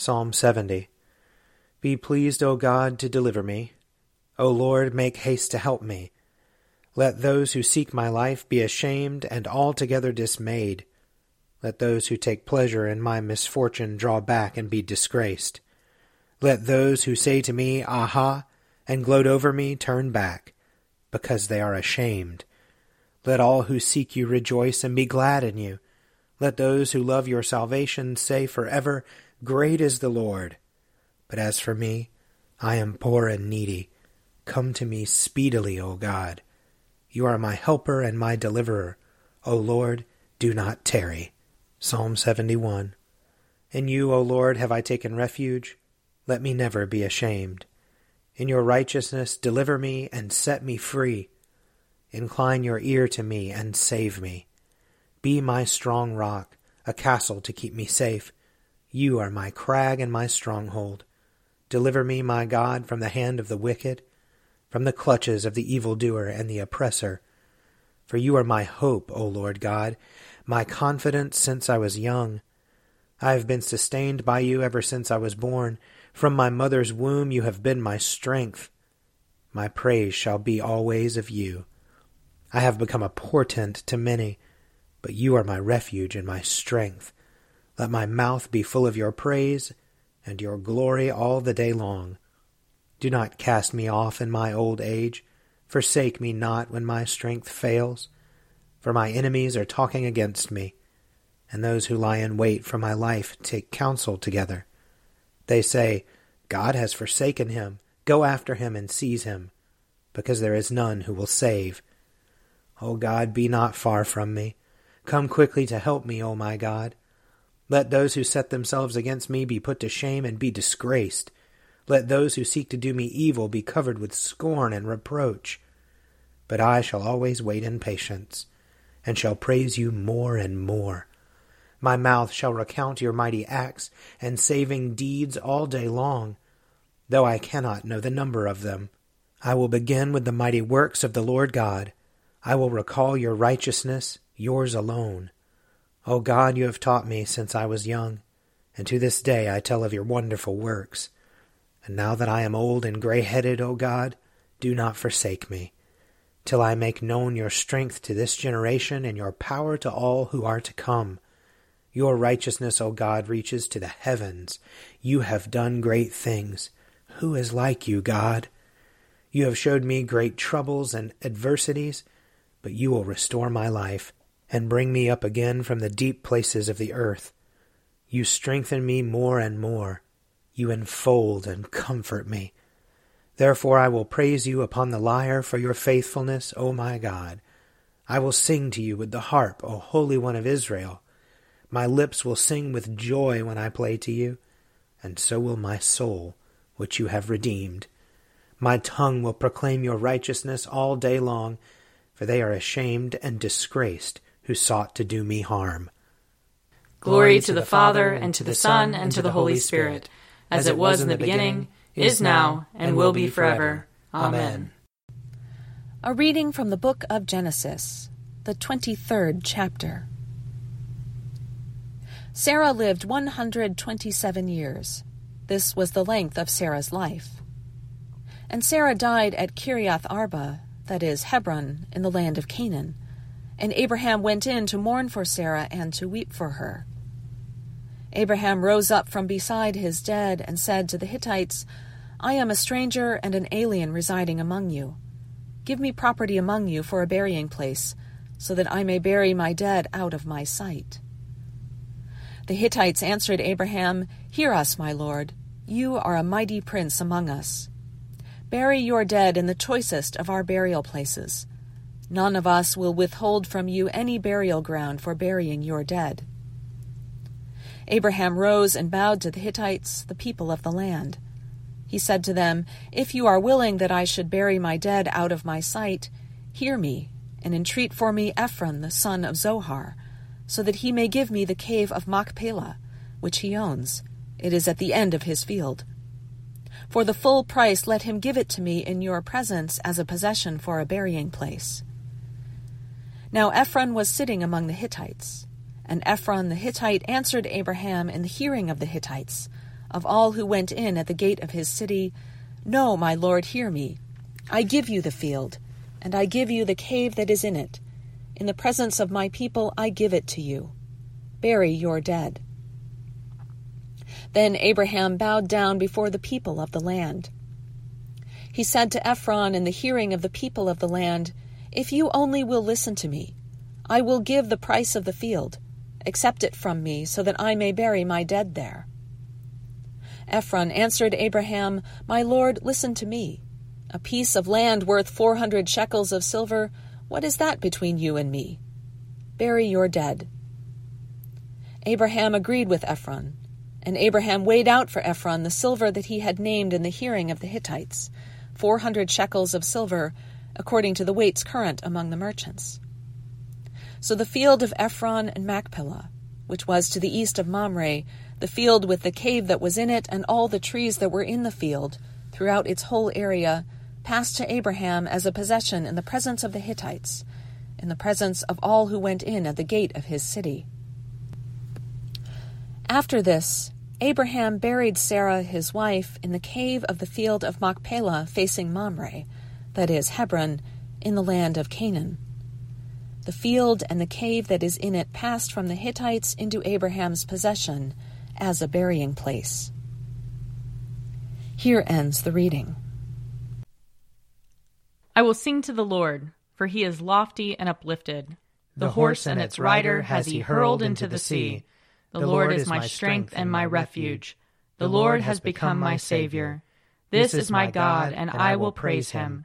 Psalm 70 Be pleased, O God, to deliver me. O Lord, make haste to help me. Let those who seek my life be ashamed and altogether dismayed. Let those who take pleasure in my misfortune draw back and be disgraced. Let those who say to me, Aha, and gloat over me turn back, because they are ashamed. Let all who seek you rejoice and be glad in you. Let those who love your salvation say forever, Great is the Lord. But as for me, I am poor and needy. Come to me speedily, O God. You are my helper and my deliverer. O Lord, do not tarry. Psalm 71. In you, O Lord, have I taken refuge. Let me never be ashamed. In your righteousness, deliver me and set me free. Incline your ear to me and save me. Be my strong rock, a castle to keep me safe you are my crag and my stronghold. Deliver me, my God, from the hand of the wicked, from the clutches of the evildoer and the oppressor. For you are my hope, O Lord God, my confidence since I was young. I have been sustained by you ever since I was born. From my mother's womb you have been my strength. My praise shall be always of you. I have become a portent to many, but you are my refuge and my strength. Let my mouth be full of your praise and your glory all the day long. Do not cast me off in my old age. Forsake me not when my strength fails. For my enemies are talking against me, and those who lie in wait for my life take counsel together. They say, God has forsaken him. Go after him and seize him, because there is none who will save. O God, be not far from me. Come quickly to help me, O my God. Let those who set themselves against me be put to shame and be disgraced. Let those who seek to do me evil be covered with scorn and reproach. But I shall always wait in patience, and shall praise you more and more. My mouth shall recount your mighty acts and saving deeds all day long, though I cannot know the number of them. I will begin with the mighty works of the Lord God. I will recall your righteousness, yours alone. O God, you have taught me since I was young, and to this day I tell of your wonderful works. And now that I am old and grey headed, O God, do not forsake me, till I make known your strength to this generation and your power to all who are to come. Your righteousness, O God, reaches to the heavens. You have done great things. Who is like you, God? You have showed me great troubles and adversities, but you will restore my life and bring me up again from the deep places of the earth. You strengthen me more and more. You enfold and comfort me. Therefore I will praise you upon the lyre for your faithfulness, O my God. I will sing to you with the harp, O Holy One of Israel. My lips will sing with joy when I play to you, and so will my soul, which you have redeemed. My tongue will proclaim your righteousness all day long, for they are ashamed and disgraced who sought to do me harm. Glory to the Father, and to the Son, and to the Holy Spirit, as it was in the beginning, is now, and will be forever. Amen. A reading from the book of Genesis, the 23rd chapter. Sarah lived 127 years. This was the length of Sarah's life. And Sarah died at Kiriath Arba, that is, Hebron, in the land of Canaan. And Abraham went in to mourn for Sarah and to weep for her. Abraham rose up from beside his dead and said to the Hittites, I am a stranger and an alien residing among you. Give me property among you for a burying place, so that I may bury my dead out of my sight. The Hittites answered Abraham, Hear us, my lord. You are a mighty prince among us. Bury your dead in the choicest of our burial places. None of us will withhold from you any burial ground for burying your dead. Abraham rose and bowed to the Hittites, the people of the land. He said to them, If you are willing that I should bury my dead out of my sight, hear me, and entreat for me Ephron the son of Zohar, so that he may give me the cave of Machpelah, which he owns. It is at the end of his field. For the full price let him give it to me in your presence as a possession for a burying place. Now Ephron was sitting among the Hittites. And Ephron the Hittite answered Abraham in the hearing of the Hittites, of all who went in at the gate of his city, No, my lord, hear me. I give you the field, and I give you the cave that is in it. In the presence of my people I give it to you. Bury your dead. Then Abraham bowed down before the people of the land. He said to Ephron in the hearing of the people of the land, If you only will listen to me, I will give the price of the field. Accept it from me, so that I may bury my dead there. Ephron answered Abraham, My lord, listen to me. A piece of land worth four hundred shekels of silver, what is that between you and me? Bury your dead. Abraham agreed with Ephron. And Abraham weighed out for Ephron the silver that he had named in the hearing of the Hittites, four hundred shekels of silver, according to the weights current among the merchants. So the field of Ephron and Machpelah, which was to the east of Mamre, the field with the cave that was in it, and all the trees that were in the field, throughout its whole area, passed to Abraham as a possession in the presence of the Hittites, in the presence of all who went in at the gate of his city. After this, Abraham buried Sarah his wife in the cave of the field of Machpelah facing Mamre, that is, Hebron, in the land of Canaan. The field and the cave that is in it passed from the Hittites into Abraham's possession as a burying place. Here ends the reading. I will sing to the Lord, for he is lofty and uplifted. The, the horse and its rider has he hurled into the sea. The Lord is my strength and my refuge. The Lord has become my Savior. This is my God, and I will praise him.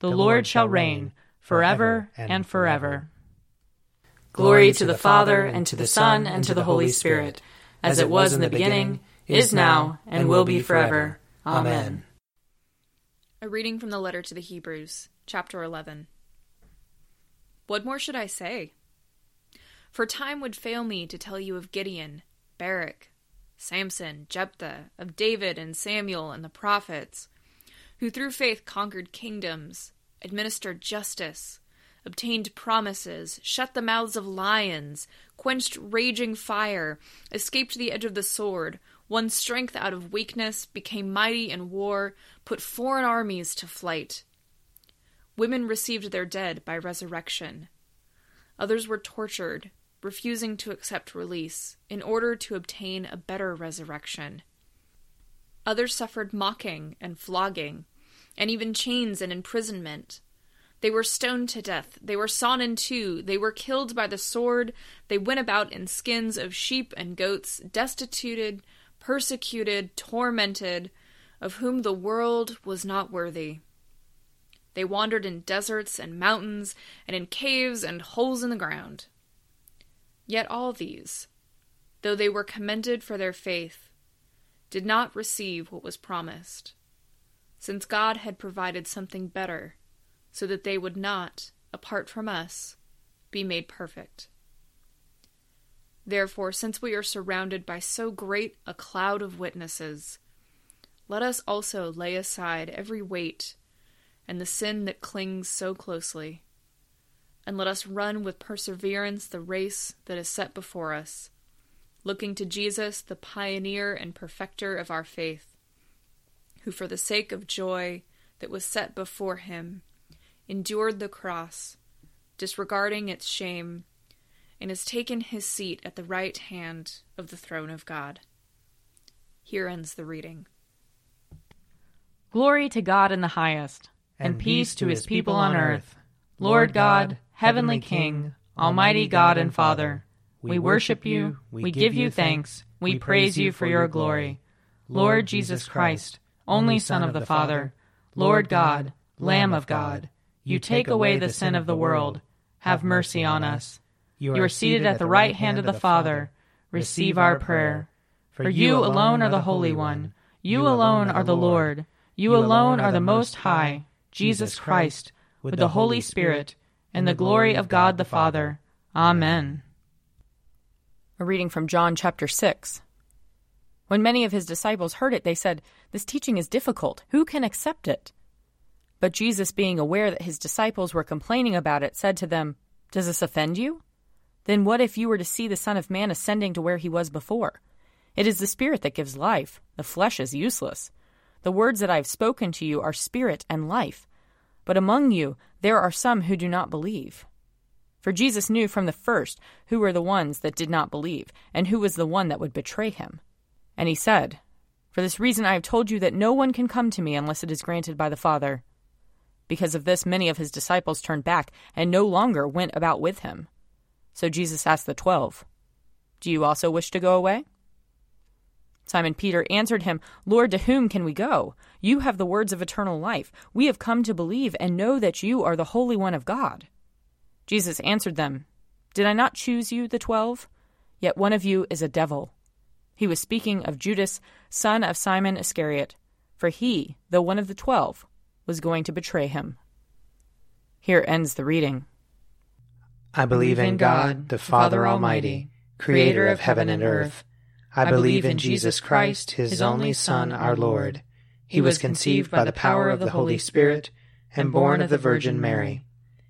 The Lord shall reign forever and forever. Glory to the Father, and to the Son, and to the Holy Spirit, as it was in the beginning, is now, and will be forever. Amen. A reading from the letter to the Hebrews, chapter 11. What more should I say? For time would fail me to tell you of Gideon, Barak, Samson, Jephthah, of David and Samuel and the prophets, who through faith conquered kingdoms, administered justice, obtained promises, shut the mouths of lions, quenched raging fire, escaped the edge of the sword, won strength out of weakness, became mighty in war, put foreign armies to flight. Women received their dead by resurrection. Others were tortured, refusing to accept release, in order to obtain a better resurrection. Others suffered mocking and flogging, and even chains and imprisonment. They were stoned to death. They were sawn in two. They were killed by the sword. They went about in skins of sheep and goats, destituted, persecuted, tormented, of whom the world was not worthy. They wandered in deserts and mountains, and in caves and holes in the ground. Yet all these, though they were commended for their faith, did not receive what was promised, since God had provided something better so that they would not, apart from us, be made perfect. Therefore, since we are surrounded by so great a cloud of witnesses, let us also lay aside every weight and the sin that clings so closely, and let us run with perseverance the race that is set before us, looking to Jesus, the pioneer and perfecter of our faith, who for the sake of joy that was set before him endured the cross, disregarding its shame, and has taken his seat at the right hand of the throne of God. Here ends the reading. Glory to God in the highest, and, and peace to his people on earth. Lord God, heavenly King, almighty God and Father, we worship you, we give you thanks, we praise you for your glory. Lord Jesus Christ, only Son of the Father, Lord God, Lamb of God, you take away the sin of the world. Have mercy on us. You are seated at the right hand of the Father. Receive our prayer. For you alone are the Holy One. You alone are the Lord. You alone are the Most High, Jesus Christ, with the Holy Spirit, in the glory of God the Father. Amen. A reading from John chapter 6. When many of his disciples heard it, they said, This teaching is difficult. Who can accept it? But Jesus, being aware that his disciples were complaining about it, said to them, Does this offend you? Then what if you were to see the Son of Man ascending to where he was before? It is the Spirit that gives life, the flesh is useless. The words that I have spoken to you are spirit and life. But among you there are some who do not believe. For Jesus knew from the first who were the ones that did not believe, and who was the one that would betray him. And he said, For this reason I have told you that no one can come to me unless it is granted by the Father. Because of this, many of his disciples turned back and no longer went about with him. So Jesus asked the twelve, Do you also wish to go away? Simon Peter answered him, Lord, to whom can we go? You have the words of eternal life. We have come to believe and know that you are the Holy One of God. Jesus answered them, Did I not choose you, the twelve? Yet one of you is a devil. He was speaking of Judas, son of Simon Iscariot, for he, though one of the twelve, was going to betray him. Here ends the reading. I believe in God, the Father Almighty, creator of heaven and earth. I believe in Jesus Christ, his only Son, our Lord. He was conceived by the power of the Holy Spirit and born of the Virgin Mary.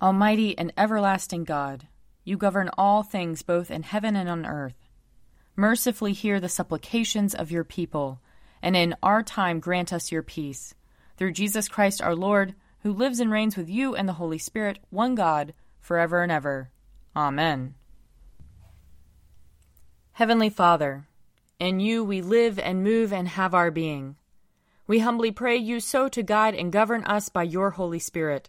Almighty and everlasting God, you govern all things both in heaven and on earth. Mercifully hear the supplications of your people, and in our time grant us your peace. Through Jesus Christ our Lord, who lives and reigns with you and the Holy Spirit, one God, forever and ever. Amen. Heavenly Father, in you we live and move and have our being. We humbly pray you so to guide and govern us by your Holy Spirit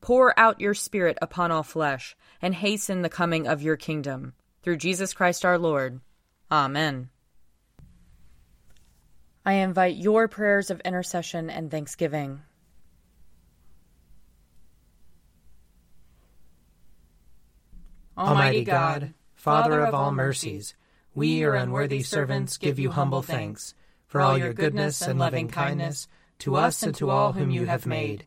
Pour out your Spirit upon all flesh, and hasten the coming of your kingdom. Through Jesus Christ our Lord. Amen. I invite your prayers of intercession and thanksgiving. Almighty God, Father of all mercies, we, your unworthy servants, give you humble thanks for all your goodness and loving kindness to us and to all whom you have made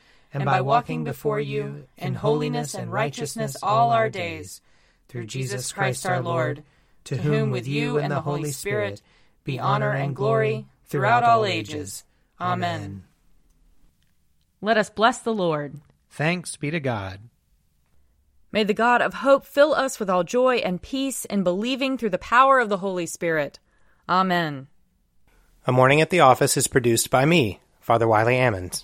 and by walking before you in holiness and righteousness all our days, through Jesus Christ our Lord, to whom with you and the Holy Spirit be honor and glory throughout all ages. Amen. Let us bless the Lord. Thanks be to God. May the God of hope fill us with all joy and peace in believing through the power of the Holy Spirit. Amen. A Morning at the Office is produced by me, Father Wiley Ammons.